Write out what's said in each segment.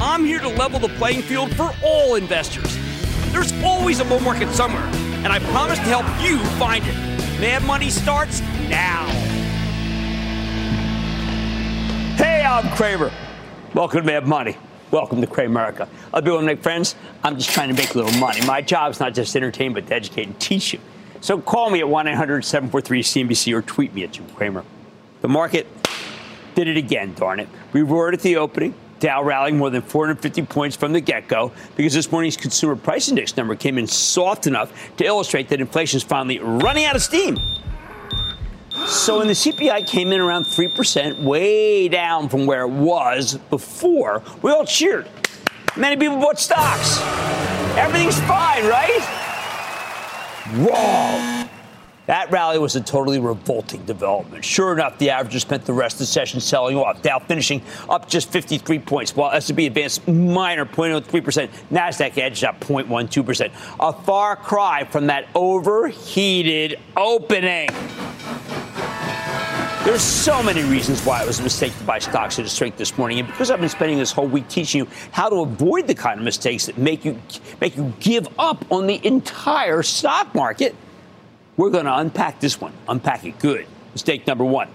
I'm here to level the playing field for all investors. There's always a bull market somewhere, and I promise to help you find it. Mad Money starts now. Hey, I'm Cramer. Welcome to Mad Money. Welcome to Cramerica. I'll be one of my friends. I'm just trying to make a little money. My job's not just to entertain, but to educate and teach you. So call me at 1 800 743 CNBC or tweet me at Jim Cramer. The market did it again, darn it. We roared at the opening. Dow rallying more than 450 points from the get go because this morning's consumer price index number came in soft enough to illustrate that inflation is finally running out of steam. So when the CPI came in around 3%, way down from where it was before, we all cheered. Many people bought stocks. Everything's fine, right? Wrong. That rally was a totally revolting development. Sure enough, the averages spent the rest of the session selling off. Dow finishing up just 53 points, while S&P advanced minor 0.03%. Nasdaq edged up 0.12%. A far cry from that overheated opening. There's so many reasons why it was a mistake to buy stocks at a strength this morning, and because I've been spending this whole week teaching you how to avoid the kind of mistakes that make you make you give up on the entire stock market, we're going to unpack this one, unpack it good. Mistake number one.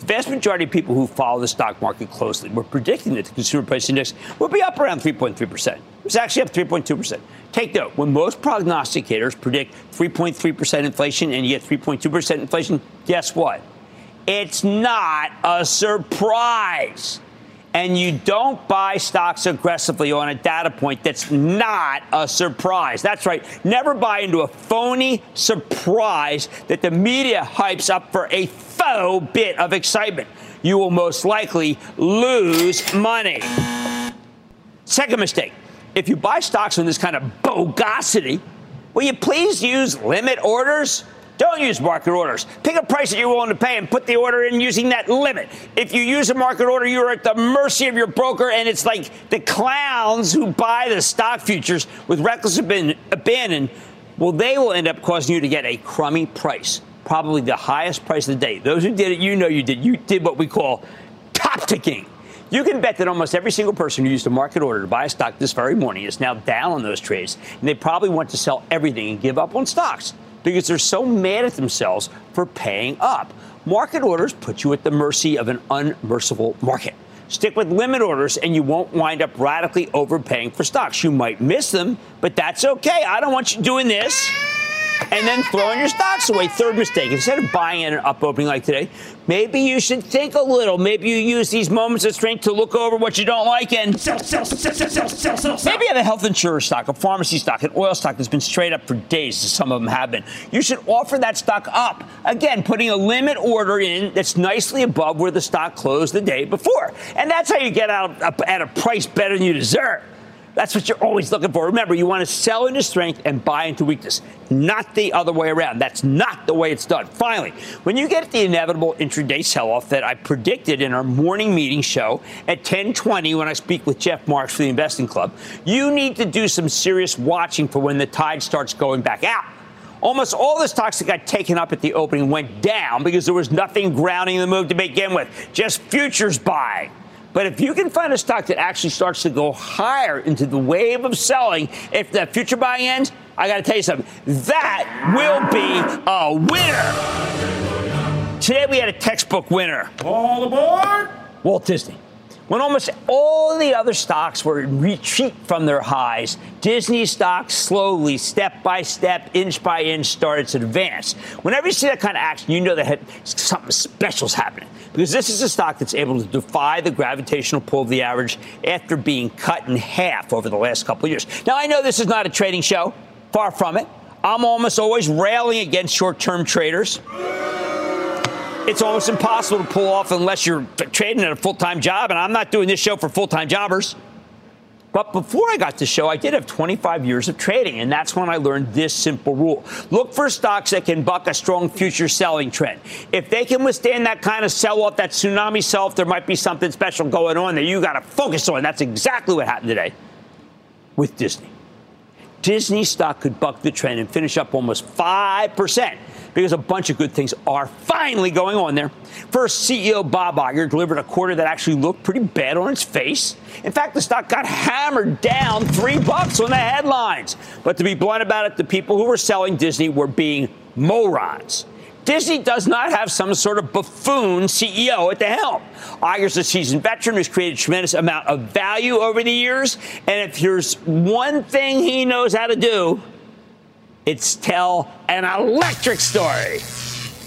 The vast majority of people who follow the stock market closely were predicting that the consumer price index would be up around 3.3%. It was actually up 3.2%. Take note, when most prognosticators predict 3.3% inflation and you get 3.2% inflation, guess what? It's not a surprise. And you don't buy stocks aggressively on a data point that's not a surprise. That's right. Never buy into a phony surprise that the media hypes up for a faux bit of excitement. You will most likely lose money. Second mistake if you buy stocks on this kind of bogosity, will you please use limit orders? Don't use market orders. Pick a price that you're willing to pay and put the order in using that limit. If you use a market order, you're at the mercy of your broker, and it's like the clowns who buy the stock futures with reckless abandon. Well, they will end up causing you to get a crummy price, probably the highest price of the day. Those who did it, you know you did. You did what we call top ticking. You can bet that almost every single person who used a market order to buy a stock this very morning is now down on those trades, and they probably want to sell everything and give up on stocks because they're so mad at themselves for paying up. Market orders put you at the mercy of an unmerciful market. Stick with limit orders and you won't wind up radically overpaying for stocks. You might miss them, but that's okay. I don't want you doing this and then throwing your stocks away. Third mistake. Instead of buying at an up opening like today, maybe you should think a little. Maybe you use these moments of strength to look over what you don't like and sell, sell, sell, sell, sell, sell, sell. Maybe you have a health insurance stock, a pharmacy stock, an oil stock that's been straight up for days, as some of them have been. You should offer that stock up. Again, putting a limit order in that's nicely above where the stock closed the day before. And that's how you get out at a price better than you deserve. That's what you're always looking for. Remember, you want to sell into strength and buy into weakness, not the other way around. That's not the way it's done. Finally, when you get the inevitable intraday sell-off that I predicted in our morning meeting show at 10:20 when I speak with Jeff Marks for the Investing Club, you need to do some serious watching for when the tide starts going back out. Almost all the stocks that got taken up at the opening went down because there was nothing grounding the move to begin with, just futures buying. But if you can find a stock that actually starts to go higher into the wave of selling, if the future buying ends, I got to tell you something. That will be a winner. Today we had a textbook winner. All aboard! Walt Disney. When almost all the other stocks were in retreat from their highs, Disney stock slowly, step by step, inch by inch, started to advance. Whenever you see that kind of action, you know that something special is happening because this is a stock that's able to defy the gravitational pull of the average after being cut in half over the last couple of years. Now, I know this is not a trading show, far from it. I'm almost always railing against short term traders it's almost impossible to pull off unless you're trading at a full time job. And I'm not doing this show for full time jobbers. But before I got the show, I did have 25 years of trading, and that's when I learned this simple rule. Look for stocks that can buck a strong future selling trend. If they can withstand that kind of sell off, that tsunami sell off, there might be something special going on that you got to focus on. That's exactly what happened today with Disney. Disney stock could buck the trend and finish up almost 5% because a bunch of good things are finally going on there. First, CEO Bob Iger delivered a quarter that actually looked pretty bad on its face. In fact, the stock got hammered down three bucks on the headlines. But to be blunt about it, the people who were selling Disney were being morons. Disney does not have some sort of buffoon CEO at the helm. Iger's a seasoned veteran who's created a tremendous amount of value over the years. And if there's one thing he knows how to do, it's tell an electric story.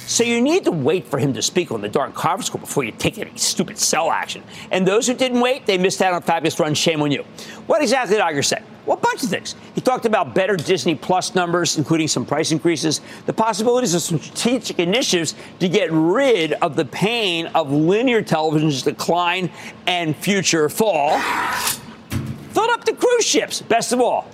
So you need to wait for him to speak on the darn conference call before you take any stupid sell action. And those who didn't wait, they missed out on fabulous run. Shame on you. What exactly did Iger say? Well, a bunch of things. He talked about better Disney Plus numbers, including some price increases, the possibilities of some strategic initiatives to get rid of the pain of linear television's decline and future fall. Filled up the cruise ships. Best of all,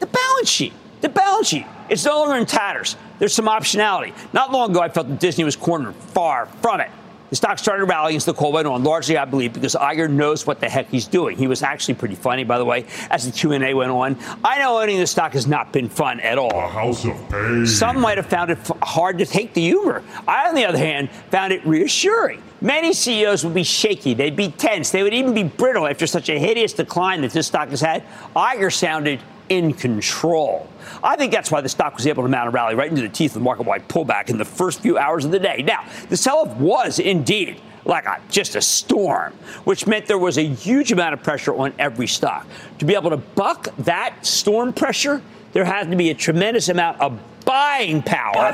the balance sheet. The balance sheet. It's no longer in tatters. There's some optionality. Not long ago, I felt that Disney was cornered. Far from it. The stock started rallying as the call went on, largely, I believe, because Iger knows what the heck he's doing. He was actually pretty funny, by the way, as the Q&A went on. I know owning the stock has not been fun at all. A house of pain. Some might have found it f- hard to take the humor. I, on the other hand, found it reassuring. Many CEOs would be shaky. They'd be tense. They would even be brittle after such a hideous decline that this stock has had. Iger sounded in control. I think that's why the stock was able to mount a rally right into the teeth of the market wide pullback in the first few hours of the day. Now, the sell off was indeed like a, just a storm, which meant there was a huge amount of pressure on every stock. To be able to buck that storm pressure, there has to be a tremendous amount of buying power.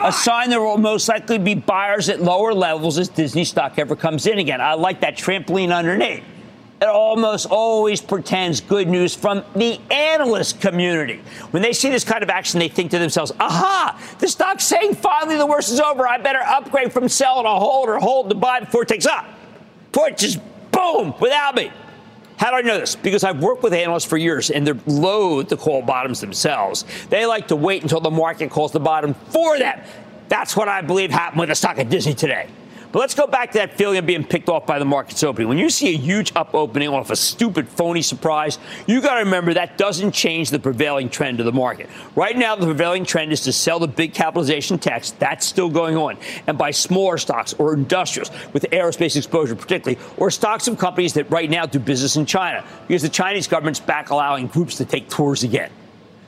A sign there will most likely be buyers at lower levels as Disney stock ever comes in again. I like that trampoline underneath it almost always pretends good news from the analyst community. When they see this kind of action, they think to themselves, aha, the stock's saying finally the worst is over. I better upgrade from sell to hold or hold to buy before it takes up. Before it just boom without me. How do I know this? Because I've worked with analysts for years and they're loath to call bottoms themselves. They like to wait until the market calls the bottom for them. That's what I believe happened with the stock of Disney today. But let's go back to that feeling of being picked off by the market's opening. When you see a huge up opening off a stupid, phony surprise, you got to remember that doesn't change the prevailing trend of the market. Right now, the prevailing trend is to sell the big capitalization techs. That's still going on. And buy smaller stocks or industrials with aerospace exposure, particularly, or stocks of companies that right now do business in China because the Chinese government's back allowing groups to take tours again.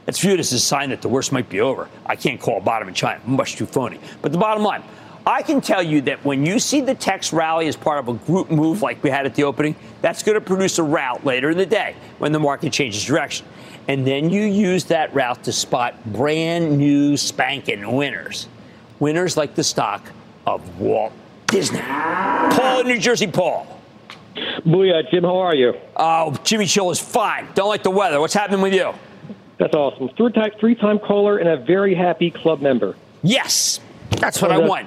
It's viewed as a sign that the worst might be over. I can't call bottom in China. Much too phony. But the bottom line, I can tell you that when you see the techs rally as part of a group move like we had at the opening, that's going to produce a route later in the day when the market changes direction. And then you use that route to spot brand new spanking winners. Winners like the stock of Walt Disney. Paul in New Jersey, Paul. Booyah, Jim, how are you? Oh, Jimmy Chill is fine. Don't like the weather. What's happening with you? That's awesome. Three-time, three-time caller and a very happy club member. Yes, that's what I uh, want.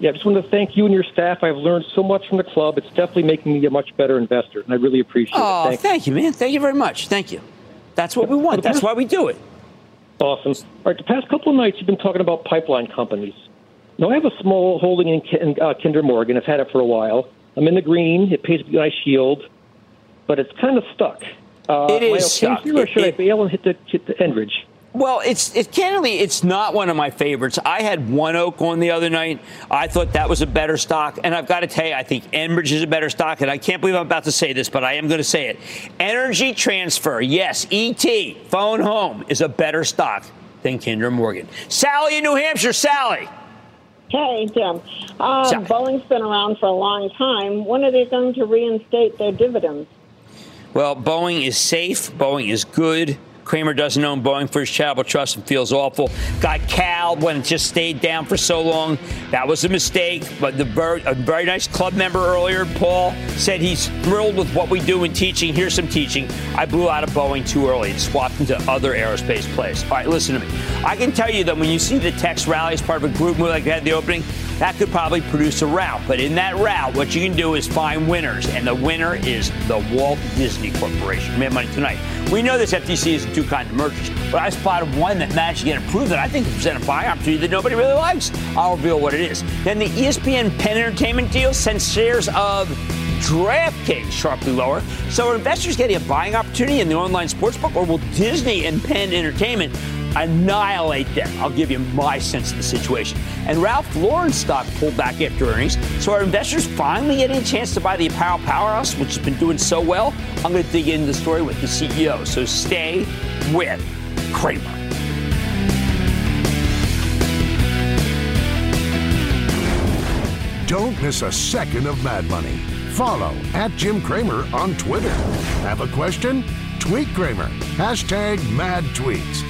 Yeah, I just want to thank you and your staff. I've learned so much from the club. It's definitely making me a much better investor, and I really appreciate oh, it. Thank, thank you, man. Thank you very much. Thank you. That's what we want. That's why we do it. Awesome. All right, the past couple of nights you've been talking about pipeline companies. Now, I have a small holding in, uh, Kinder Morgan. I've had it for a while. I'm in the green. It pays a nice yield, but it's kind of stuck. Uh, it is stuck. Or should it, I bail and hit the, hit the Enbridge? Well, it's it candidly, it's not one of my favorites. I had ONEOK on the other night. I thought that was a better stock, and I've got to tell you, I think Enbridge is a better stock. And I can't believe I'm about to say this, but I am going to say it. Energy Transfer, yes, ET, phone home is a better stock than Kinder Morgan. Sally in New Hampshire, Sally. Hey, Jim. Uh, Boeing's been around for a long time. When are they going to reinstate their dividends? Well, Boeing is safe. Boeing is good. Cramer doesn't own Boeing for his charitable trust and feels awful. Got Cal when it just stayed down for so long. That was a mistake. But the very, a very nice club member earlier, Paul, said he's thrilled with what we do in teaching. Here's some teaching. I blew out of Boeing too early and swapped into other aerospace plays. All right, listen to me. I can tell you that when you see the techs rally as part of a group move like that at the opening, that could probably produce a rout. But in that route, what you can do is find winners, and the winner is the Walt Disney Corporation. Mad Money tonight. We know this FTC is two kinds of mergers, but I spotted one that managed to get approved that I think present a buying opportunity that nobody really likes. I'll reveal what it is. Then the ESPN Penn Entertainment deal sends shares of DraftKings sharply lower. So are investors getting a buying opportunity in the online sportsbook, or will Disney and Penn Entertainment annihilate them. I'll give you my sense of the situation. And Ralph Lauren stock pulled back after earnings. So are investors finally getting a chance to buy the apparel powerhouse, which has been doing so well? I'm going to dig into the story with the CEO. So stay with Cramer. Don't miss a second of Mad Money. Follow at Jim Cramer on Twitter. Have a question? Tweet Cramer. Hashtag mad tweets.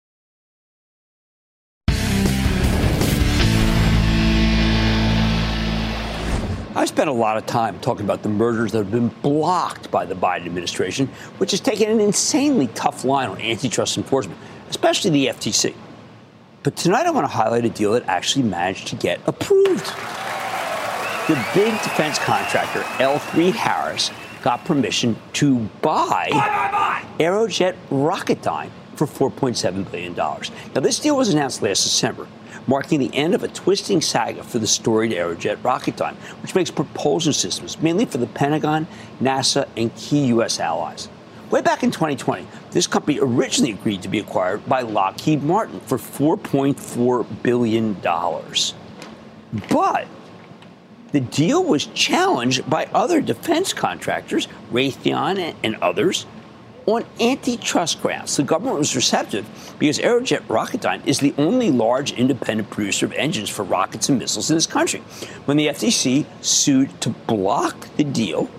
I spent a lot of time talking about the mergers that have been blocked by the Biden administration, which has taken an insanely tough line on antitrust enforcement, especially the FTC. But tonight I want to highlight a deal that actually managed to get approved. The big defense contractor, L3 Harris, got permission to buy Aerojet Rocketdyne for $4.7 billion. Now, this deal was announced last December marking the end of a twisting saga for the storied Aerojet Rocketdyne, which makes propulsion systems mainly for the Pentagon, NASA, and key U.S. allies. Way back in 2020, this company originally agreed to be acquired by Lockheed Martin for $4.4 billion. But the deal was challenged by other defense contractors, Raytheon and others, on antitrust grounds. The government was receptive because Aerojet Rocketdyne is the only large independent producer of engines for rockets and missiles in this country. When the FTC sued to block the deal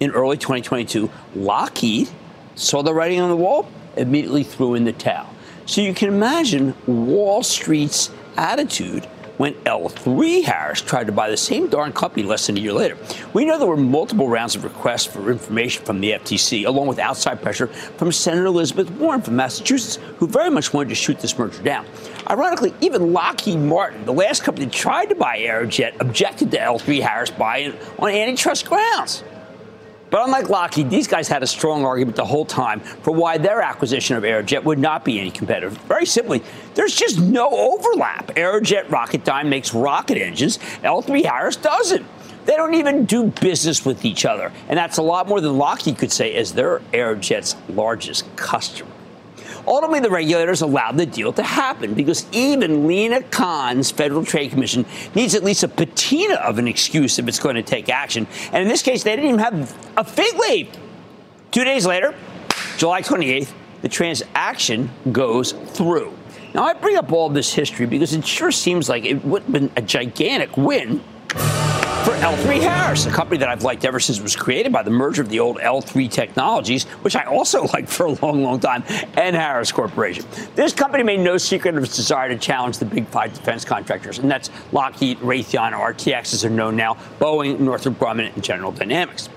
in early 2022, Lockheed saw the writing on the wall, immediately threw in the towel. So you can imagine Wall Street's attitude when L3 Harris tried to buy the same darn company less than a year later. We know there were multiple rounds of requests for information from the FTC, along with outside pressure from Senator Elizabeth Warren from Massachusetts, who very much wanted to shoot this merger down. Ironically, even Lockheed Martin, the last company that tried to buy Aerojet, objected to L3 Harris buying on antitrust grounds. But unlike Lockheed, these guys had a strong argument the whole time for why their acquisition of Aerojet would not be any competitive. Very simply, there's just no overlap. Aerojet Rocketdyne makes rocket engines, L3 Harris doesn't. They don't even do business with each other. And that's a lot more than Lockheed could say as their Aerojet's largest customer. Ultimately, the regulators allowed the deal to happen because even Lina Khan's Federal Trade Commission needs at least a patina of an excuse if it's going to take action. And in this case, they didn't even have a fig leaf. Two days later, July 28th, the transaction goes through. Now, I bring up all this history because it sure seems like it would have been a gigantic win for L3 Harris, a company that I've liked ever since it was created by the merger of the old L3 Technologies, which I also liked for a long, long time, and Harris Corporation. This company made no secret of its desire to challenge the big five defense contractors, and that's Lockheed, Raytheon, RTX as they're known now, Boeing, Northrop Grumman, and General Dynamics.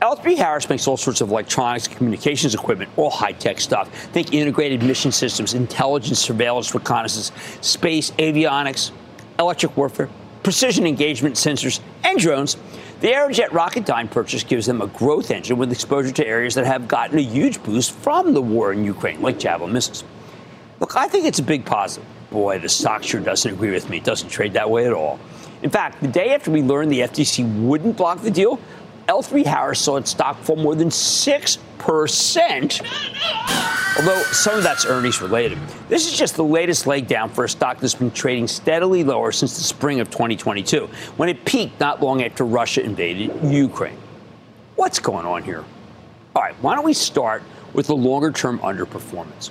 L3 Harris makes all sorts of electronics, communications equipment, all high tech stuff. Think integrated mission systems, intelligence, surveillance, reconnaissance, space, avionics, electric warfare, precision engagement sensors, and drones. The Aerojet Rocketdyne purchase gives them a growth engine with exposure to areas that have gotten a huge boost from the war in Ukraine, like Javelin missiles. Look, I think it's a big positive. Boy, the stock sure doesn't agree with me. It doesn't trade that way at all. In fact, the day after we learned the FTC wouldn't block the deal, L3 Harris saw its stock fall more than 6%, although some of that's earnings related. This is just the latest leg down for a stock that's been trading steadily lower since the spring of 2022, when it peaked not long after Russia invaded Ukraine. What's going on here? All right, why don't we start with the longer term underperformance?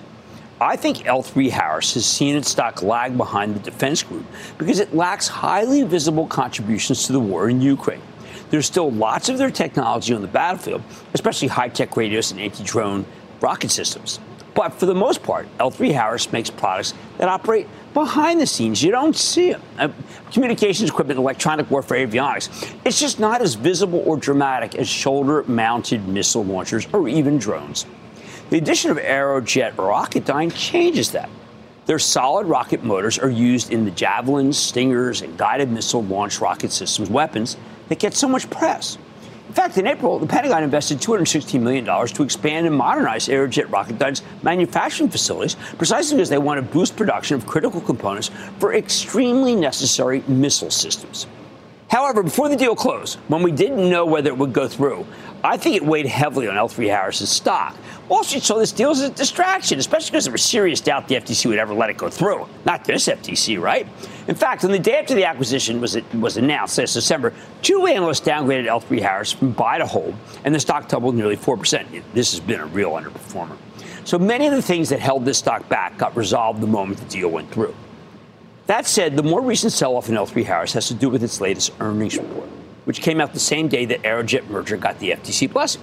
I think L3 Harris has seen its stock lag behind the defense group because it lacks highly visible contributions to the war in Ukraine. There's still lots of their technology on the battlefield, especially high tech radios and anti drone rocket systems. But for the most part, L3 Harris makes products that operate behind the scenes. You don't see them. Uh, communications equipment, electronic warfare, avionics. It's just not as visible or dramatic as shoulder mounted missile launchers or even drones. The addition of Aerojet Rocketdyne changes that. Their solid rocket motors are used in the Javelins, Stingers, and guided missile launch rocket systems weapons that get so much press. In fact, in April, the Pentagon invested $216 million to expand and modernize Aerojet Rocketdyne's manufacturing facilities precisely because they want to boost production of critical components for extremely necessary missile systems. However, before the deal closed, when we didn't know whether it would go through, I think it weighed heavily on L3 Harris's stock. Wall Street saw this deal as a distraction, especially because there was serious doubt the FTC would ever let it go through. Not this FTC, right? In fact, on the day after the acquisition was, was announced last December, two analysts downgraded L3 Harris from buy to hold, and the stock tumbled nearly 4%. This has been a real underperformer. So many of the things that held this stock back got resolved the moment the deal went through. That said, the more recent sell off in L3 Harris has to do with its latest earnings report which came out the same day that Aerojet merger got the FTC blessing.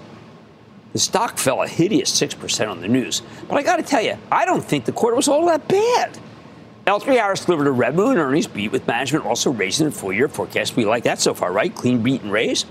The stock fell a hideous 6% on the news. But I got to tell you, I don't think the quarter was all that bad. L3 Harris delivered a revenue and earnings beat, with management also raising the full year forecast. We like that so far, right? Clean beat and raise.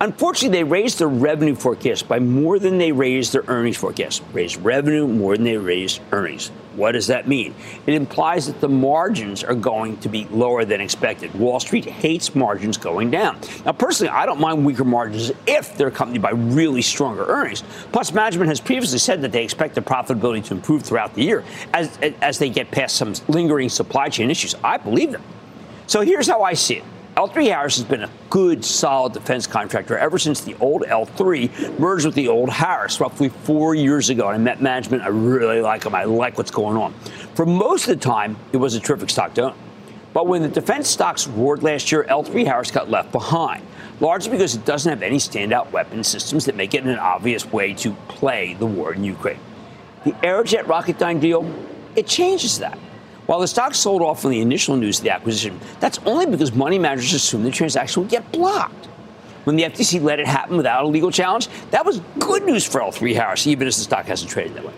Unfortunately, they raised their revenue forecast by more than they raised their earnings forecast. Raised revenue more than they raised earnings. What does that mean? It implies that the margins are going to be lower than expected. Wall Street hates margins going down. Now, personally, I don't mind weaker margins if they're accompanied by really stronger earnings. Plus, management has previously said that they expect the profitability to improve throughout the year as, as they get past some lingering supply chain issues. I believe them. So here's how I see it. L3 Harris has been a good, solid defense contractor ever since the old L3 merged with the old Harris roughly four years ago. And I met management. I really like them. I like what's going on. For most of the time, it was a terrific stock to own. But when the defense stocks roared last year, L3 Harris got left behind. largely because it doesn't have any standout weapon systems that make it an obvious way to play the war in Ukraine. The Aerojet Rocketdyne deal, it changes that. While the stock sold off on the initial news of the acquisition, that's only because money managers assumed the transaction would get blocked. When the FTC let it happen without a legal challenge, that was good news for L3 Harris, even as the stock hasn't traded that way.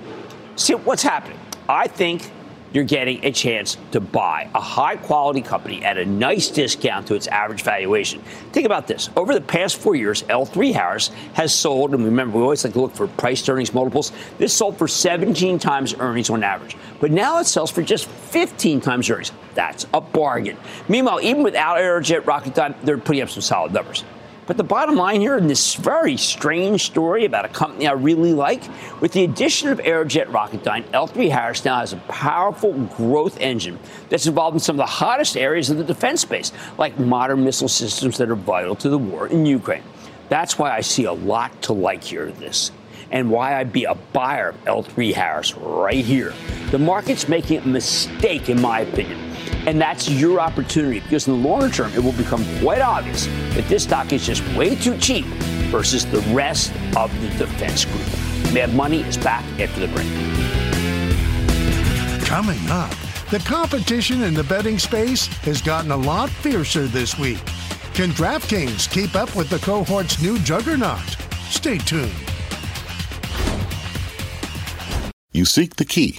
See what's happening. I think you're getting a chance to buy a high quality company at a nice discount to its average valuation. Think about this. Over the past four years, L3 Harris has sold, and remember, we always like to look for price earnings multiples. This sold for 17 times earnings on average. But now it sells for just 15 times earnings. That's a bargain. Meanwhile, even without Aerojet Rocketdyne, they're putting up some solid numbers. But the bottom line here in this very strange story about a company I really like, with the addition of Aerojet Rocketdyne, L3 Harris now has a powerful growth engine that's involved in some of the hottest areas of the defense space, like modern missile systems that are vital to the war in Ukraine. That's why I see a lot to like here in this and why I'd be a buyer of L3 Harris right here. The market's making a mistake, in my opinion. And that's your opportunity because in the longer term, it will become quite obvious that this stock is just way too cheap versus the rest of the defense group. Mad Money is back after the break. Coming up, the competition in the betting space has gotten a lot fiercer this week. Can DraftKings keep up with the cohort's new juggernaut? Stay tuned. You seek the key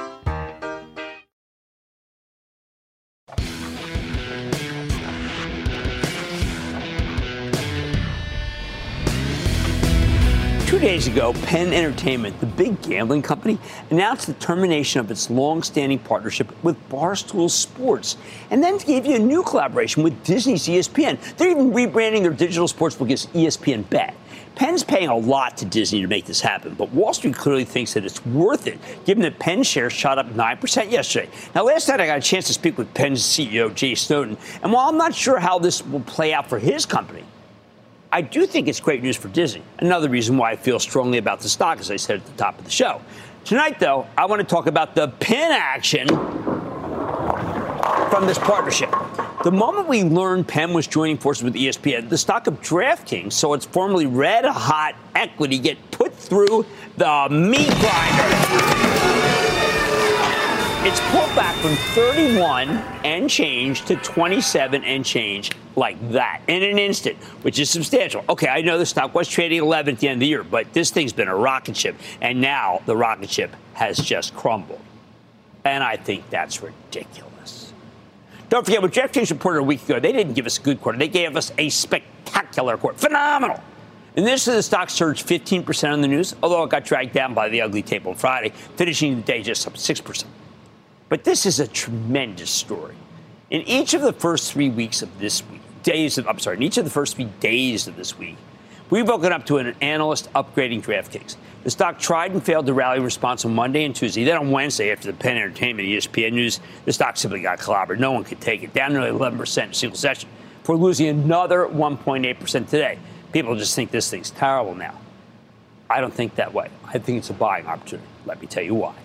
Days ago, Penn Entertainment, the big gambling company, announced the termination of its long-standing partnership with Barstool Sports, and then gave you a new collaboration with Disney's ESPN. They're even rebranding their digital sportsbook as ESPN Bet. Penn's paying a lot to Disney to make this happen, but Wall Street clearly thinks that it's worth it, given that Penn shares shot up 9% yesterday. Now, last night I got a chance to speak with Penn's CEO, Jay Snowden, and while I'm not sure how this will play out for his company, I do think it's great news for Disney. Another reason why I feel strongly about the stock, as I said at the top of the show. Tonight, though, I want to talk about the pin action from this partnership. The moment we learned Penn was joining forces with ESPN, the stock of DraftKings, so it's formerly red hot equity, get put through the meat grinder. It's pulled back from 31 and change to 27 and change like that in an instant, which is substantial. Okay, I know the stock was trading 11 at the end of the year, but this thing's been a rocket ship, and now the rocket ship has just crumbled. And I think that's ridiculous. Don't forget what Jeff James reported a week ago. They didn't give us a good quarter. They gave us a spectacular quarter. Phenomenal. And this is the stock surged 15% on the news, although it got dragged down by the ugly tape on Friday, finishing the day just up 6%. But this is a tremendous story. In each of the first three weeks of this week, days of, I'm sorry, in each of the first three days of this week, we've woken up to an analyst upgrading DraftKings. The stock tried and failed to rally response on Monday and Tuesday. Then on Wednesday, after the Penn Entertainment ESPN news, the stock simply got clobbered. No one could take it. Down nearly 11% in a single session. For losing another 1.8% today. People just think this thing's terrible now. I don't think that way. I think it's a buying opportunity. Let me tell you why.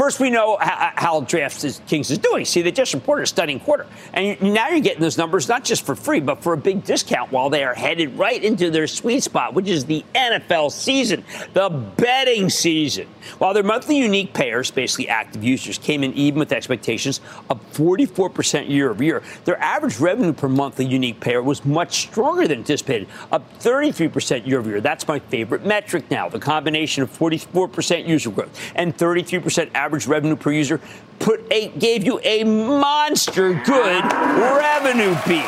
First, we know how, how DraftKings is doing. See, they just reported a stunning quarter. And now you're getting those numbers not just for free, but for a big discount while they are headed right into their sweet spot, which is the NFL season, the betting season. While their monthly unique payers, basically active users, came in even with expectations of 44% year over year, their average revenue per monthly unique payer was much stronger than anticipated, up 33% year over year. That's my favorite metric now. The combination of 44% user growth and 33% average average revenue per user put a, gave you a monster good revenue beat.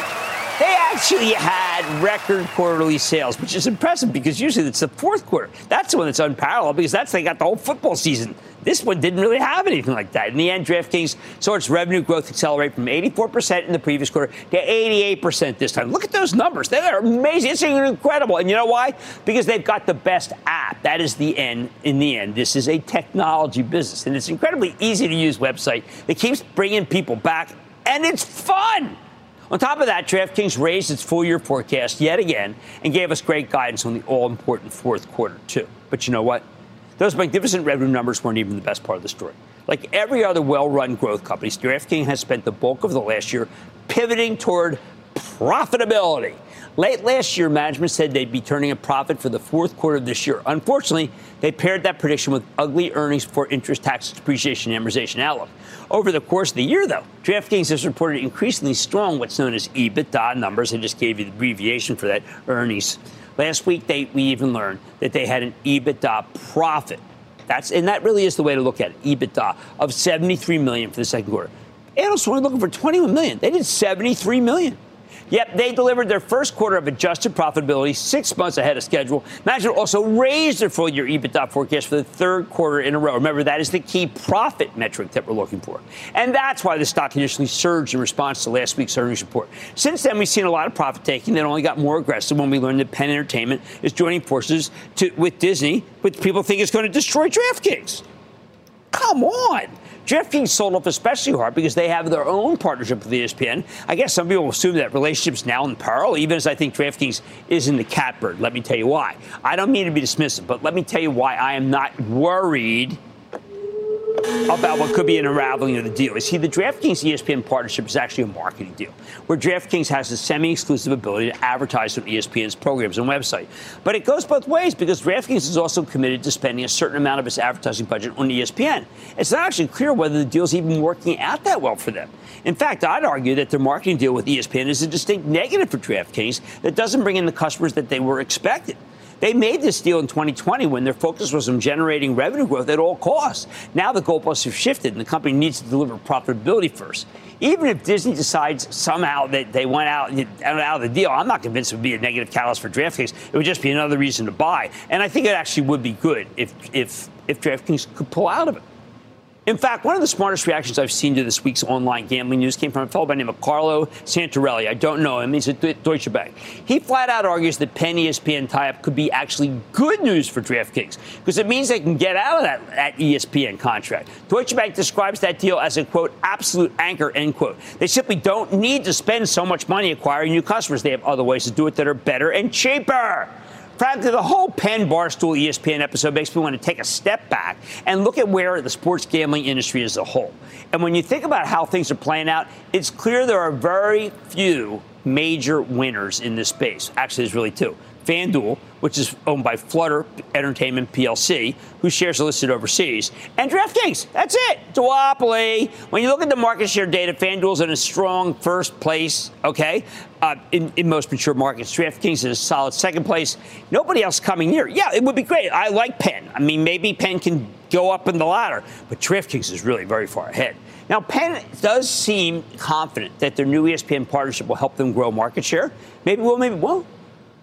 They actually had record quarterly sales, which is impressive because usually it's the fourth quarter. That's the one that's unparalleled because that's they got the whole football season this one didn't really have anything like that. In the end, DraftKings saw its revenue growth accelerate from 84% in the previous quarter to 88% this time. Look at those numbers. They're amazing. It's incredible. And you know why? Because they've got the best app. That is the end. In the end, this is a technology business, and it's incredibly easy to use website that keeps bringing people back, and it's fun. On top of that, DraftKings raised its full year forecast yet again and gave us great guidance on the all important fourth quarter, too. But you know what? Those magnificent revenue numbers weren't even the best part of the story. Like every other well run growth company, DraftKings has spent the bulk of the last year pivoting toward profitability. Late last year, management said they'd be turning a profit for the fourth quarter of this year. Unfortunately, they paired that prediction with ugly earnings for interest, tax, depreciation, and amortization outlook. Over the course of the year, though, DraftKings has reported increasingly strong what's known as EBITDA numbers. I just gave you the abbreviation for that earnings Last week, they, we even learned that they had an EBITDA profit. That's, and that really is the way to look at it. EBITDA of 73 million for the second quarter. Analysts were looking for 21 million. They did 73 million. Yep, they delivered their first quarter of adjusted profitability six months ahead of schedule. Management also raised their full year EBITDA forecast for the third quarter in a row. Remember, that is the key profit metric that we're looking for. And that's why the stock initially surged in response to last week's earnings report. Since then, we've seen a lot of profit taking that only got more aggressive when we learned that Penn Entertainment is joining forces to, with Disney, which people think is going to destroy DraftKings. Come on. DraftKings sold off especially hard because they have their own partnership with ESPN. I guess some people assume that relationship's now in peril, even as I think DraftKings is in the catbird. Let me tell you why. I don't mean to be dismissive, but let me tell you why I am not worried about what could be an unraveling of the deal. You see, the DraftKings ESPN partnership is actually a marketing deal, where DraftKings has a semi-exclusive ability to advertise on ESPN's programs and website. But it goes both ways because DraftKings is also committed to spending a certain amount of its advertising budget on ESPN. It's not actually clear whether the deal is even working out that well for them. In fact, I'd argue that their marketing deal with ESPN is a distinct negative for DraftKings that doesn't bring in the customers that they were expected. They made this deal in 2020 when their focus was on generating revenue growth at all costs. Now the goalposts have shifted, and the company needs to deliver profitability first. Even if Disney decides somehow that they went out, out of the deal, I'm not convinced it would be a negative catalyst for DraftKings. It would just be another reason to buy. And I think it actually would be good if, if, if DraftKings could pull out of it. In fact, one of the smartest reactions I've seen to this week's online gambling news came from a fellow by the name of Carlo Santarelli. I don't know him. He's at Deutsche Bank. He flat out argues that Penn ESPN tie-up could be actually good news for DraftKings because it means they can get out of that, that ESPN contract. Deutsche Bank describes that deal as a, quote, absolute anchor, end quote. They simply don't need to spend so much money acquiring new customers. They have other ways to do it that are better and cheaper. Frankly, the whole Penn Barstool ESPN episode makes me want to take a step back and look at where the sports gambling industry is as a whole. And when you think about how things are playing out, it's clear there are very few major winners in this space. Actually, there's really two. FanDuel, which is owned by Flutter Entertainment PLC, whose shares are listed overseas, and DraftKings. That's it. Duopoly. When you look at the market share data, FanDuel's in a strong first place, okay, uh, in, in most mature markets. DraftKings is a solid second place. Nobody else coming near. Yeah, it would be great. I like Penn. I mean, maybe Penn can go up in the ladder, but DraftKings is really very far ahead. Now, Penn does seem confident that their new ESPN partnership will help them grow market share. Maybe we'll, maybe won't.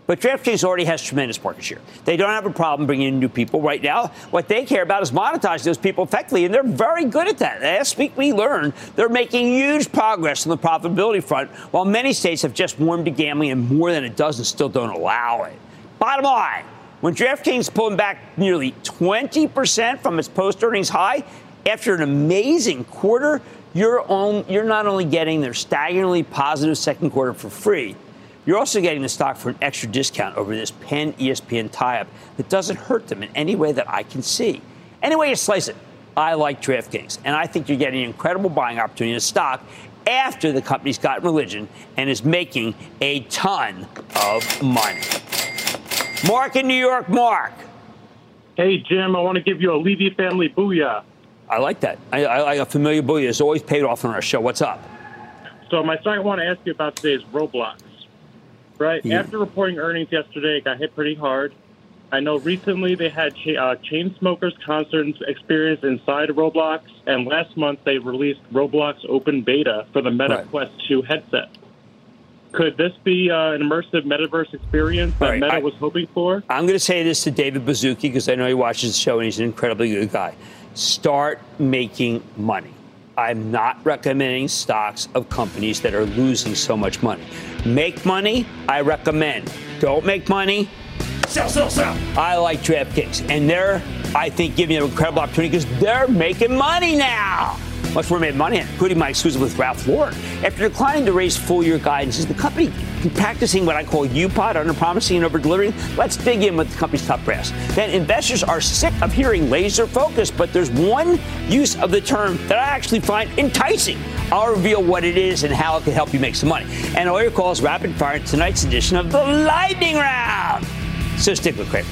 But DraftKings already has tremendous market share. They don't have a problem bringing in new people right now. What they care about is monetizing those people effectively, and they're very good at that. Last week we learned they're making huge progress on the profitability front, while many states have just warmed to gambling and more than a dozen still don't allow it. Bottom line, when DraftKings pulling back nearly 20% from its post earnings high after an amazing quarter, you're, on, you're not only getting their staggeringly positive second quarter for free, you're also getting the stock for an extra discount over this Penn ESPN tie up that doesn't hurt them in any way that I can see. Any way you slice it, I like DraftKings, and I think you're getting an incredible buying opportunity in stock after the company's got religion and is making a ton of money. Mark in New York, Mark. Hey, Jim, I want to give you a Levy family booyah. I like that. I, I like a familiar booyah. It's always paid off on our show. What's up? So, my stock I want to ask you about today is Roblox. Right? Yeah. After reporting earnings yesterday, it got hit pretty hard. I know recently they had cha- uh, Chainsmokers concerts experience inside Roblox, and last month they released Roblox Open Beta for the Meta Right. Quest 2 headset. Could this be uh, an immersive metaverse experience that Right, Meta I- was hoping for? I'm going to say this to David Baszucki because I know he watches the show and he's an incredibly good guy. Start making money. I'm not recommending stocks of companies that are losing so much money. Make money, I recommend. Don't make money, sell, sell, sell. I like DraftKings, and they're, I think, giving you an incredible opportunity because they're making money now. Much more made money, including my exclusive with Ralph Lauren. After declining to raise full year guidance, is the company practicing what I call UPOD, under promising and over delivering? Let's dig in with the company's top brass. Then investors are sick of hearing laser focus, but there's one use of the term that I actually find enticing. I'll reveal what it is and how it can help you make some money. And all your calls rapid fire in tonight's edition of the Lightning Round. So stick with Cramer.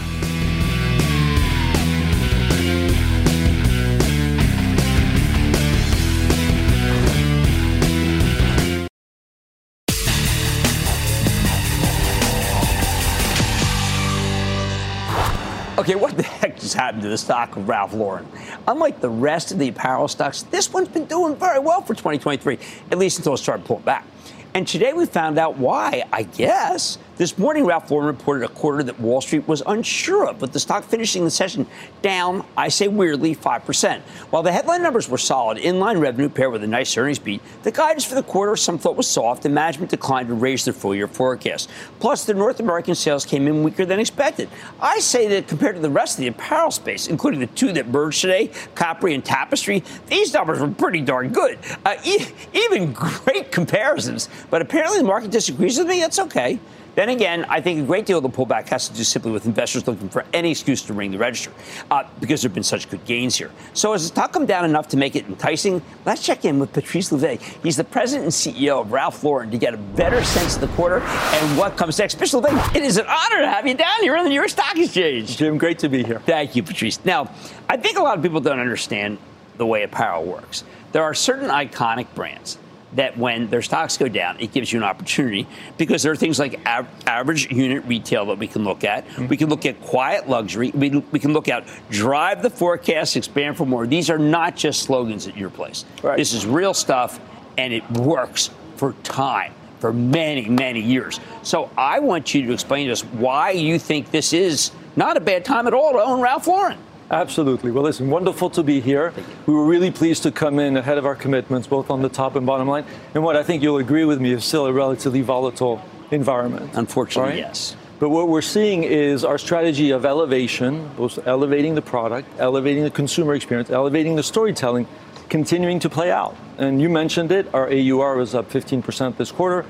Just happened to the stock of Ralph Lauren? Unlike the rest of the apparel stocks, this one's been doing very well for 2023, at least until it started pulling back. And today we found out why, I guess. This morning, Ralph Lauren reported a quarter that Wall Street was unsure of, with the stock finishing the session down, I say weirdly, 5%. While the headline numbers were solid, inline revenue paired with a nice earnings beat, the guidance for the quarter some thought was soft, and management declined to raise their full year forecast. Plus, the North American sales came in weaker than expected. I say that compared to the rest of the apparel space, including the two that merged today, Capri and Tapestry, these numbers were pretty darn good. Uh, e- even great comparisons. But apparently the market disagrees with me. That's okay. Then again, I think a great deal of the pullback has to do simply with investors looking for any excuse to ring the register uh, because there have been such good gains here. So, has the stock come down enough to make it enticing? Let's check in with Patrice Louvet. He's the president and CEO of Ralph Lauren to get a better sense of the quarter and what comes next. Mr. Louvet, it is an honor to have you down here on the New York Stock Exchange. Jim, great to be here. Thank you, Patrice. Now, I think a lot of people don't understand the way apparel works. There are certain iconic brands that when their stocks go down, it gives you an opportunity because there are things like av- average unit retail that we can look at. Mm-hmm. We can look at quiet luxury. We, we can look at drive the forecast, expand for more. These are not just slogans at your place. This is real stuff, and it works for time. For many, many years. So I want you to explain to us why you think this is not a bad time at all to own Ralph Lauren. Absolutely. Well, listen, wonderful to be here. We were really pleased to come in ahead of our commitments, both on the top and bottom line. And what I think you'll agree with me is still a relatively volatile environment. Unfortunately, right? yes. But what we're seeing is our strategy of elevation, both elevating the product, elevating the consumer experience, elevating the storytelling, continuing to play out. And you mentioned it, our AUR was up 15% this quarter.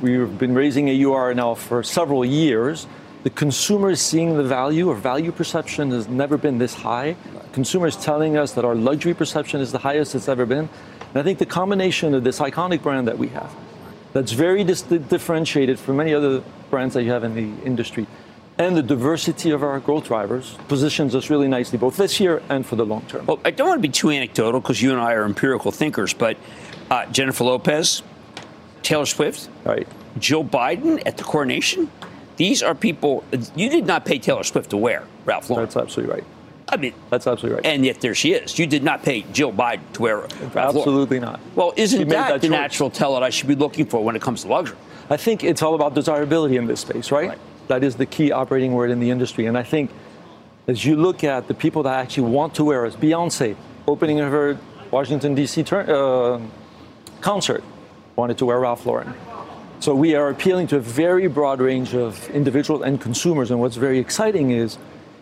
We've been raising AUR now for several years. The consumer is seeing the value, or value perception has never been this high. Consumers telling us that our luxury perception is the highest it's ever been. And I think the combination of this iconic brand that we have, that's very dis- differentiated from many other brands that you have in the industry, and the diversity of our growth drivers positions us really nicely, both this year and for the long term. Well, I don't want to be too anecdotal because you and I are empirical thinkers, but uh, Jennifer Lopez, Taylor Swift, right. Jill Biden at the coronation. These are people you did not pay Taylor Swift to wear, Ralph Lauren. That's absolutely right. I mean, that's absolutely right. And yet there she is. You did not pay Jill Biden to wear Ralph Lauren. Absolutely not. Well, isn't that, that the choice. natural tell that I should be looking for when it comes to luxury? I think it's all about desirability in this space, right? That is the key operating word in the industry. And I think as you look at the people that actually want to wear us, Beyonce opening her Washington, D.C. Turn, uh, concert wanted to wear Ralph Lauren. So we are appealing to a very broad range of individuals and consumers. And what's very exciting is,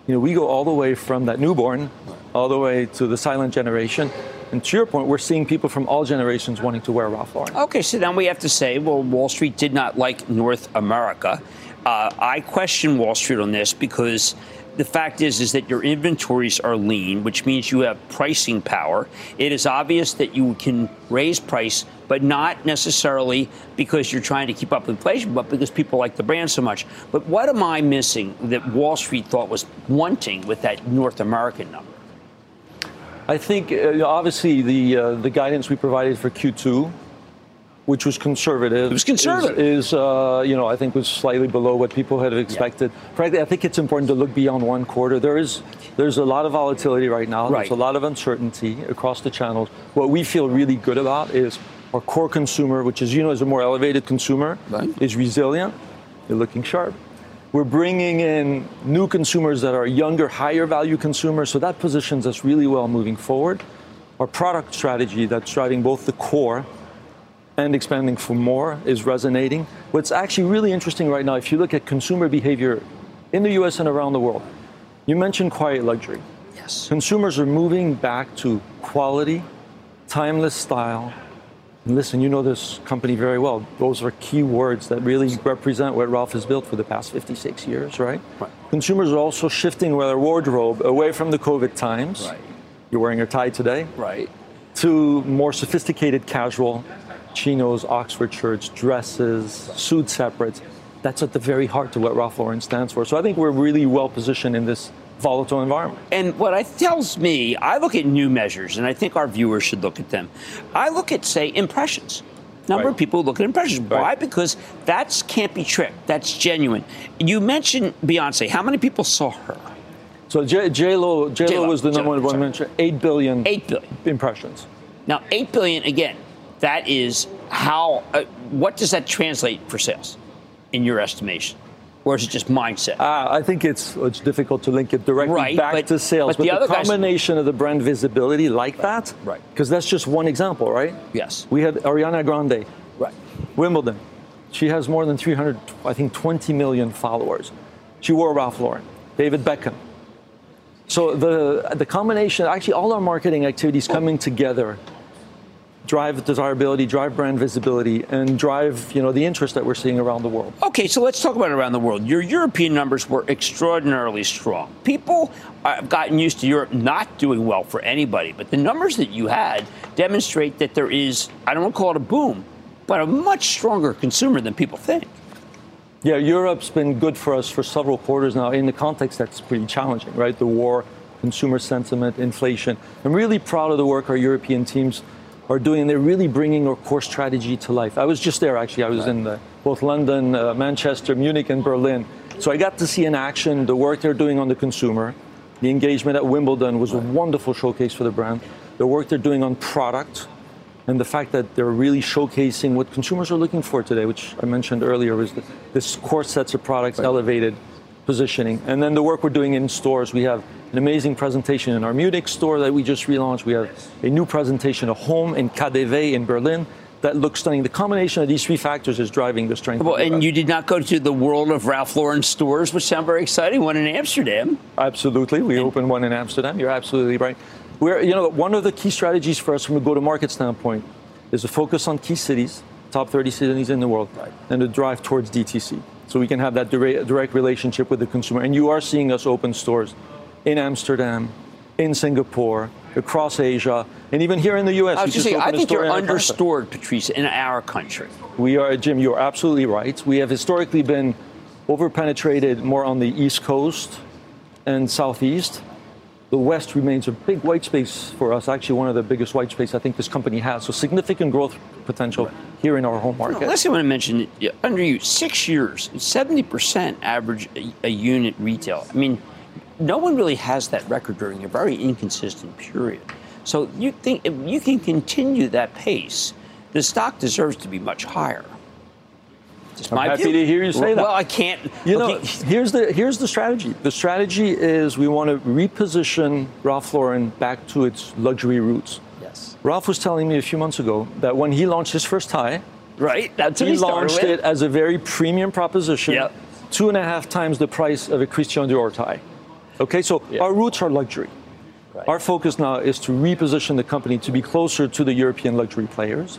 you know, we go all the way from that newborn all the way to the silent generation. And to your point, we're seeing people from all generations wanting to wear Ralph Lauren. Okay, so then we have to say, well, Wall Street did not like North America. Uh, I question Wall Street on this because the fact is, is that your inventories are lean, which means you have pricing power. It is obvious that you can raise price, but not necessarily because you're trying to keep up with inflation, but because people like the brand so much. But what am I missing that Wall Street thought was wanting with that North American number? I think uh, obviously the uh, the guidance we provided for Q2 which was conservative. It was conservative. Is, is uh, you know, I think was slightly below what people had expected. Yeah. Frankly, I think it's important to look beyond one quarter. There is there's a lot of volatility right now. Right. There's a lot of uncertainty across the channels. What we feel really good about is our core consumer, which is you know is a more elevated consumer, right. is resilient. They're looking sharp. We're bringing in new consumers that are younger, higher value consumers, so that positions us really well moving forward. Our product strategy that's driving both the core and expanding for more is resonating. What's actually really interesting right now, if you look at consumer behavior in the US and around the world, you mentioned quiet luxury. Yes. Consumers are moving back to quality, timeless style. And listen, you know this company very well. Those are key words that really represent what Ralph has built for the past 56 years, right? right. Consumers are also shifting their wardrobe away from the COVID times. Right. You're wearing a tie today. Right. To more sophisticated casual chinos, Oxford shirts, dresses, suit separates. That's at the very heart of what Ralph Lauren stands for. So I think we're really well positioned in this volatile environment. And what it tells me, I look at new measures, and I think our viewers should look at them. I look at, say, impressions. Number Right. of people look at impressions. Why? Because that can't be tricked. That's genuine. You mentioned Beyonce. How many people saw her? So J, J Lo, J Lo J-Lo, was the number one mention. Eight billion. Eight billion impressions. Now, eight billion again. That is how. Uh, what does that translate for sales, in your estimation, or is it just mindset? Uh, I think it's it's difficult to link it directly Right, back but- to sales, but the other guys- combination of the brand visibility like that, Right. Because that's just one example, right? Yes. We had Ariana Grande, Right. Wimbledon. She has more than 300, I think, 20 million followers. She wore Ralph Lauren. David Beckham. So the the combination, actually, all our marketing activities coming together, drive desirability, drive brand visibility, and drive you know the interest that we're seeing around the world. Okay, so let's talk about around the world. Your European numbers were extraordinarily strong. People uh, have gotten used to Europe not doing well for anybody, but the numbers that you had demonstrate that there is, I don't want to call it a boom, but a much stronger consumer than people think. Yeah, Europe's been good for us for several quarters now. In the context that's pretty challenging, right? The war, consumer sentiment, inflation. I'm really proud of the work our European teams are doing. They're really bringing our core strategy to life. I was just there actually. I was in uh, both London, uh, Manchester, Munich, and Berlin. So I got to see in action the work they're doing on the consumer. The engagement at Wimbledon was a wonderful showcase for the brand. The work they're doing on product, and the fact that they're really showcasing what consumers are looking for today, which I mentioned earlier, the, this core sets of products, elevated positioning, and then the work we're doing in stores. We have an amazing presentation in our Munich store that we just relaunched. We have a new presentation of home in KaDeWe in Berlin that looks stunning. The combination of these three factors is driving the strength. Well, of the and you did not go to the world of Ralph Lauren stores, which sound very exciting. One in Amsterdam. Absolutely. We opened one in Amsterdam. You're absolutely right. We're, you know, one of the key strategies for us from a go-to-market standpoint is to focus on key cities, top 30 cities in the world, and to drive towards DTC. So we can have that direct, direct relationship with the consumer. And you are seeing us open stores in Amsterdam, in Singapore, across Asia, and even here in the U.S. I We was just saying, I think you're understored, Patrice, in our country. We are, Jim, you're absolutely right. We have historically been overpenetrated more on the East Coast and Southeast. The West remains a big white space for us, actually, one of the biggest white space I think this company has. So, significant growth potential here in our home market. Last thing I want to mention, under you, six years, 70% average a, a unit retail. I mean, no one really has that record during a very inconsistent period. So you think if you can continue that pace, the stock deserves to be much higher. Just I'm my happy view. to hear you say that. Well, I can't. You know, okay, here's the here's the strategy. The strategy is we want to reposition Ralph Lauren back to its luxury roots. Yes. Ralph was telling me a few months ago that when he launched his first tie, right? That's he he launched with. it as a very premium proposition, Yep. two and a half times the price of a Christian Dior tie. Okay, so our roots are luxury. Our focus now is to reposition the company to be closer to the European luxury players.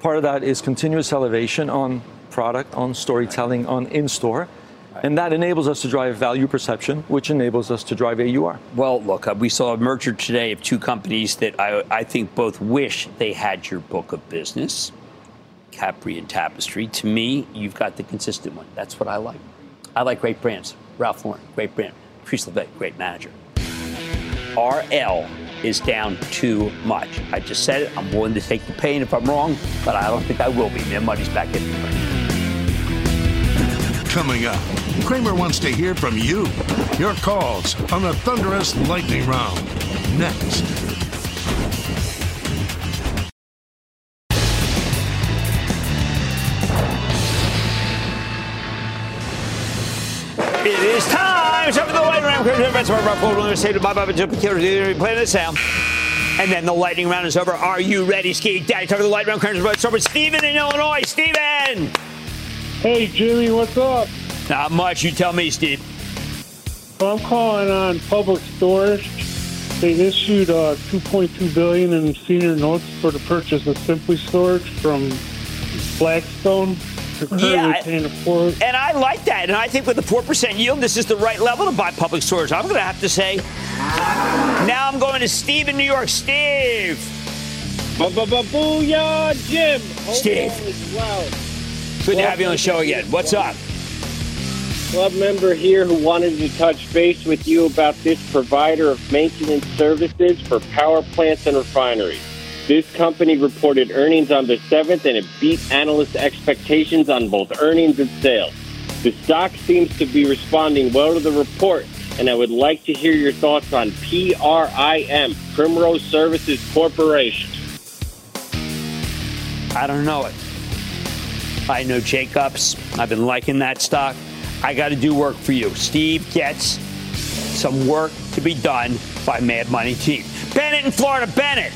Part of that is continuous elevation on product, on storytelling, on in store. And that enables us to drive value perception, which enables us to drive AUR. Well, look, uh, we saw a merger today of two companies that I, I think both wish they had your book of business, Capri and Tapestry. To me, you've got the consistent one. That's what I like. I like great brands. Ralph Lauren, great brand. Patrice Louvet, great manager. RL is down too much. I just said it. I'm willing to take the pain if I'm wrong, but I don't think I will be. Their money's back in the Coming up, Cramer wants to hear from you. Your calls on the Thunderous Lightning Round. Next. It is time. Time for the lightning round. That's where our phone will say to Bob Bob Jump Play the sound. And then the lightning round is over. Are you ready, Ski Daddy? Time for the lightning round. Let's start with Steven in Illinois. Steven! Hey, Jimmy, what's up? Not much. You tell me, Steve. Well, I'm calling on Public Storage. They issued uh, 2.2 billion in senior notes for the purchase of Simply Storage from Blackstone. Yeah, and I like that. And I think with the 4% yield, this is the right level to buy public storage. I'm going to have to say, now I'm going to Steve in New York. Steve. Booyah, Jim. Steve. Wow. Good to have you on the show again. What's up? Club member here who wanted to touch base with you about this provider of maintenance services for power plants and refineries. This company reported earnings on the 7th and it beat analyst expectations on both earnings and sales. The stock seems to be responding well to the report, and I would like to hear your thoughts on PRIM, Primoris Services Corporation. I don't know it. I know Jacobs. I've been liking that stock. I got to do work for you. Steve gets some work to be done by Mad Money Team. Bennett in Florida. Bennett.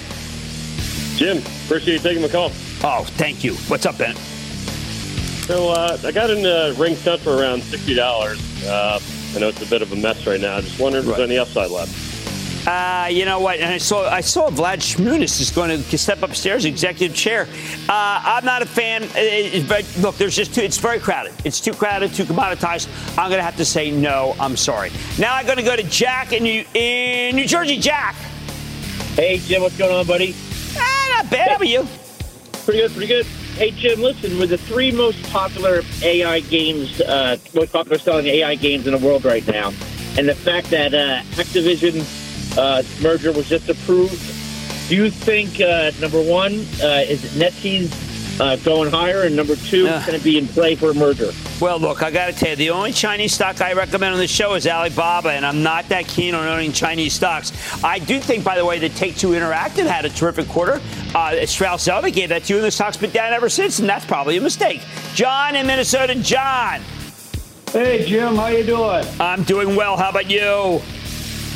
Jim, appreciate you taking my call. Oh, thank you. What's up, Bennett? So uh, I got in the ring set for around sixty dollars. Uh, I know it's a bit of a mess right now. I just wondering if Right. there's any upside left. Uh, you know what? And I saw I saw Vlad Shmunis is going to step upstairs, executive chair. Uh, I'm not a fan, uh, uh, but look, there's just too. It's very crowded. It's too crowded, too commoditized. I'm going to have to say no. I'm sorry. Now I'm going to go to Jack in New in New Jersey. Jack. Hey, Jim, what's going on, buddy? Ah, not bad. How are you? Pretty good, pretty good. Hey, Jim, listen, with the three most popular AI games, uh, most popular selling AI games in the world right now, and the fact that uh, Activision uh, merger was just approved, do you think, uh, number one, uh, is NetEase uh, going higher, and number two, Uh. it's going to be in play for a merger? Well, look, I got to tell you, the only Chinese stock I recommend on the show is Alibaba, and I'm not that keen on owning Chinese stocks. I do think, by the way, that Take Two Interactive had a terrific quarter. Uh, Strauss Zelnick gave that to you, and the stock's been down ever since, and that's probably a mistake. John in Minnesota, John. Hey, Jim, how you doing? I'm doing well. How about you?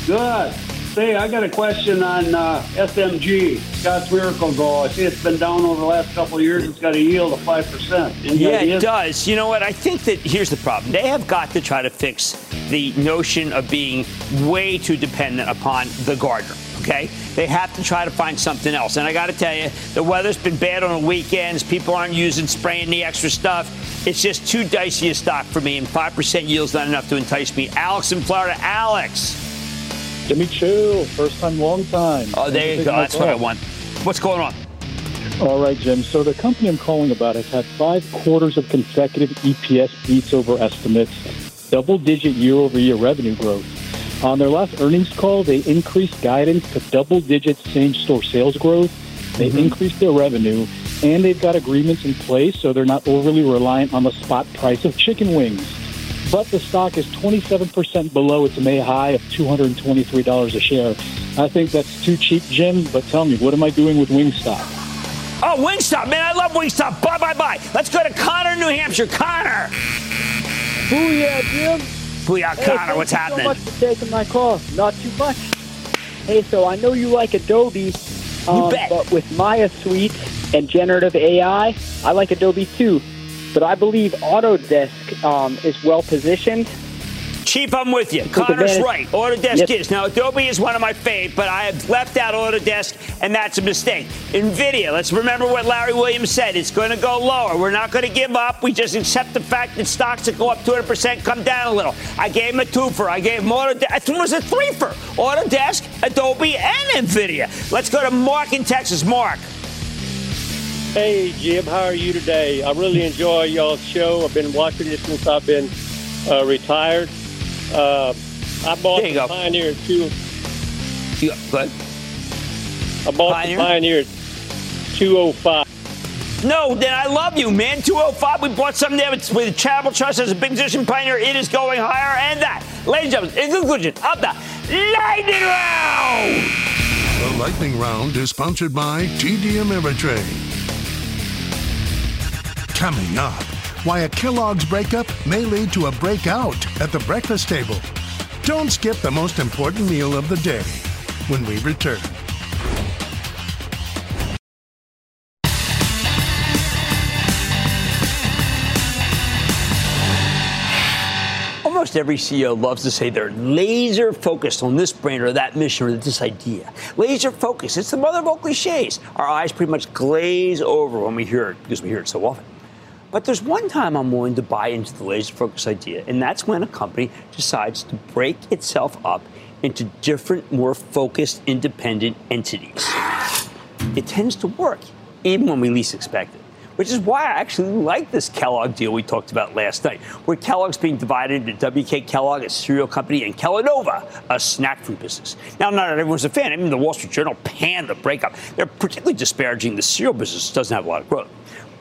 Good. Say, I got a question on uh, SMG, Scott's Miracle Gro. I see it's been down over the last couple of years. It's got a yield of 5%. Any Yeah, it does. You know what? I think that here's the problem. They have got to try to fix the notion of being way too dependent upon the gardener. Okay? They have to try to find something else. And I got to tell you, the weather's been bad on the weekends. People aren't using, spraying the extra stuff. It's just too dicey a stock for me, and 5% yield's not enough to entice me. Alex in Florida. Alex. Jimmy Choo, first time, long time. Oh, there you go. That's what I want. What's going on? All right, Jim. So the company I'm calling about has had five quarters of consecutive EPS beats over estimates, double-digit year-over-year revenue growth. On their last earnings call, they increased guidance to double-digit same-store sales growth. They mm-hmm. increased their revenue, and they've got agreements in place, so they're not overly reliant on the spot price of chicken wings. But the stock is 27% below its May high of $223 a share. I think that's too cheap, Jim. But tell me, what am I doing with Wingstop? Oh, Wingstop, man, I love Wingstop. Bye, bye, bye. Let's go to Connor, New Hampshire. Connor. Booyah, Jim. Booyah, Hey, Connor. thank What's you happening? so much for taking my call. Not too much. Hey, so I know you like Adobe, um, bet. but with Maya Suite and generative AI, I like Adobe too. But I believe Autodesk um, is well positioned. Chief, I'm with you. Connor's right. Autodesk yes. is. Now, Adobe is one of my faves, but I have left out Autodesk, and that's a mistake. NVIDIA, let's remember what Larry Williams said. It's going to go lower. We're not going to give up. We just accept the fact that stocks that go up 200% come down a little. I gave him a twofer. I gave him Autodesk. It was a threefer. Autodesk, Adobe, and NVIDIA. Let's go to Mark in Texas. Mark. Hey, Jim. How are you today? I really enjoy y'all's show. I've been watching it since I've been uh, retired. Uh, I bought the go. Pioneer two. You, go ahead. I bought Pioneer? the Pioneer 205. No, then I love you, man. 205. We bought something there with, with Charitable Trust as a big position pioneer. It is going higher. And that, ladies and gentlemen, in conclusion of the Lightning Round. The Lightning Round is sponsored by TD Ameritrade. Coming up why a Kellogg's breakup may lead to a breakout at the breakfast table. Don't skip the most important meal of the day when we return. Almost every CEO loves to say they're laser focused on this brand or that mission or this idea. Laser focused. It's the mother of all cliches. Our eyes pretty much glaze over when we hear it because we hear it so often. But there's one time I'm willing to buy into the laser focus idea, and that's when a company decides to break itself up into different, more focused, independent entities. It tends to work, even when we least expect it. Which is why I actually like this Kellogg deal we talked about last night, where Kellogg's being divided into WK Kellogg, a cereal company, and Kellanova, a snack food business. Now, not everyone's a fan. I mean, the Wall Street Journal panned the breakup. They're particularly disparaging the cereal business, doesn't have a lot of growth.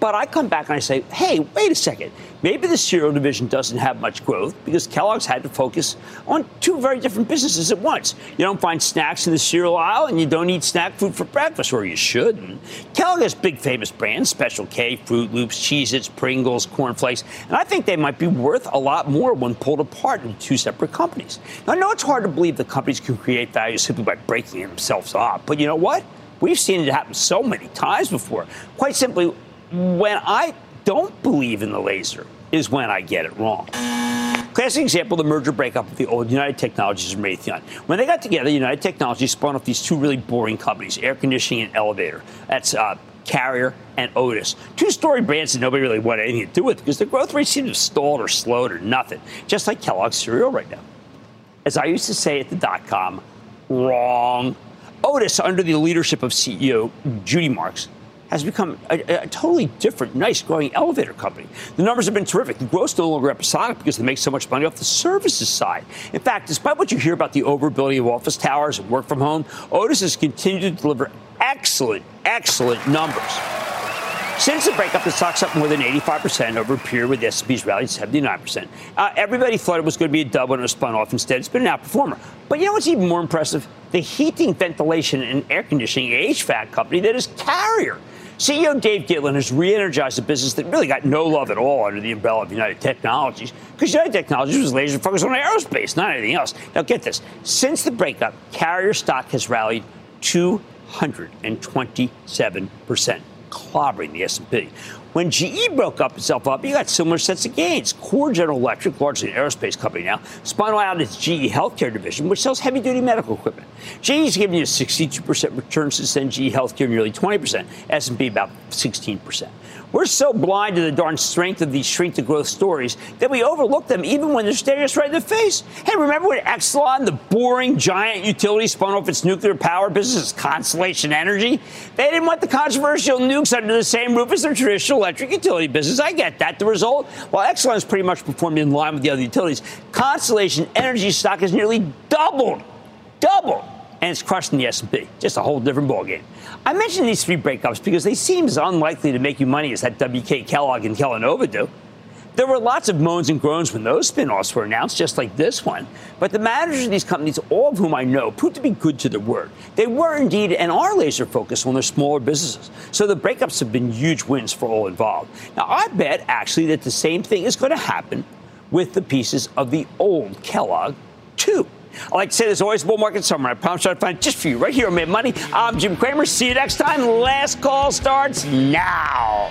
But I come back and I say, hey, wait a second. Maybe the cereal division doesn't have much growth because Kellogg's had to focus on two very different businesses at once. You don't find snacks in the cereal aisle and you don't eat snack food for breakfast, or you shouldn't. Kellogg has big famous brands, Special K, Froot Loops, Cheez Its, Pringles, Corn Flakes, and I think they might be worth a lot more when pulled apart into two separate companies. Now, I know it's hard to believe that companies can create value simply by breaking themselves up, but you know what? We've seen it happen so many times before. Quite simply, when I don't believe in the laser is when I get it wrong. Classic example, the merger breakup of the old United Technologies and Raytheon. When they got together, United Technologies spun off these two really boring companies, air conditioning and elevator. That's uh, Carrier and Otis. Two story brands that nobody really wanted anything to do with because the growth rate seemed to have stalled or slowed or nothing, just like Kellogg's cereal right now. As I used to say at the dot com, wrong. Otis, under the leadership of CEO Judy Marks, has become a, a, totally different, nice, growing elevator company. The numbers have been terrific. The growth is no longer episodic because they make so much money off the services side. In fact, despite what you hear about the overbuilding of office towers and work from home, Otis has continued to deliver excellent, excellent numbers. Since the breakup, the stock's up more than 85% over a period where the S&P's rallied 79%. Uh, everybody thought it was going to be a double and a spun off. Instead, it's been an outperformer. But you know what's even more impressive? The heating, ventilation, and air conditioning HVAC company that is Carrier CEO Dave Gitlin has re energized a business that really got no love at all under the umbrella of United Technologies, because United Technologies was laser focused on aerospace, not anything else. Now, get this since the breakup, carrier stock has rallied 227%, clobbering the S&P. When GE broke up itself up, you got similar sets of gains. Core General Electric, largely an aerospace company now, spun out its GE Healthcare division, which sells heavy-duty medical equipment. GE's given you a 62% return since then. GE Healthcare nearly 20%. S&P about 16%. We're so blind to the darn strength of these shrink to growth stories that we overlook them even when they're staring us right in the face. Hey, remember when Exelon, the boring giant utility, spun off its nuclear power business, Constellation Energy? They didn't want the controversial nukes under the same roof as their traditional electric utility business. I get that. The result, while Exelon's pretty much performed in line with the other utilities, Constellation Energy stock has nearly doubled. Doubled and it's crushing the S&P. Just a whole different ballgame. I mentioned these three breakups because they seem as unlikely to make you money as that WK Kellogg and Kellanova do. There were lots of moans and groans when those spin-offs were announced, just like this one. But the managers of these companies, all of whom I know, proved to be good to their word. They were indeed and are laser focused on their smaller businesses. So the breakups have been huge wins for all involved. Now, I bet actually that the same thing is going to happen with the pieces of the old Kellogg, too. I like to say there's always a bull market somewhere. I promise I'll find it just for you right here on Mad Money. I'm Jim Cramer. See you next time. Last call starts now.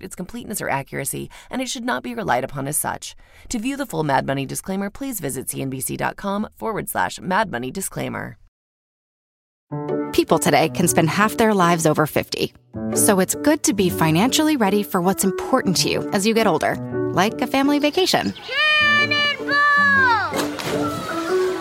its completeness or accuracy, and it should not be relied upon as such. To view the full Mad Money disclaimer, please visit cnbc.com forward slash Mad Money disclaimer. People today can spend half their lives over 50. So it's good to be financially ready for what's important to you as you get older, like a family vacation.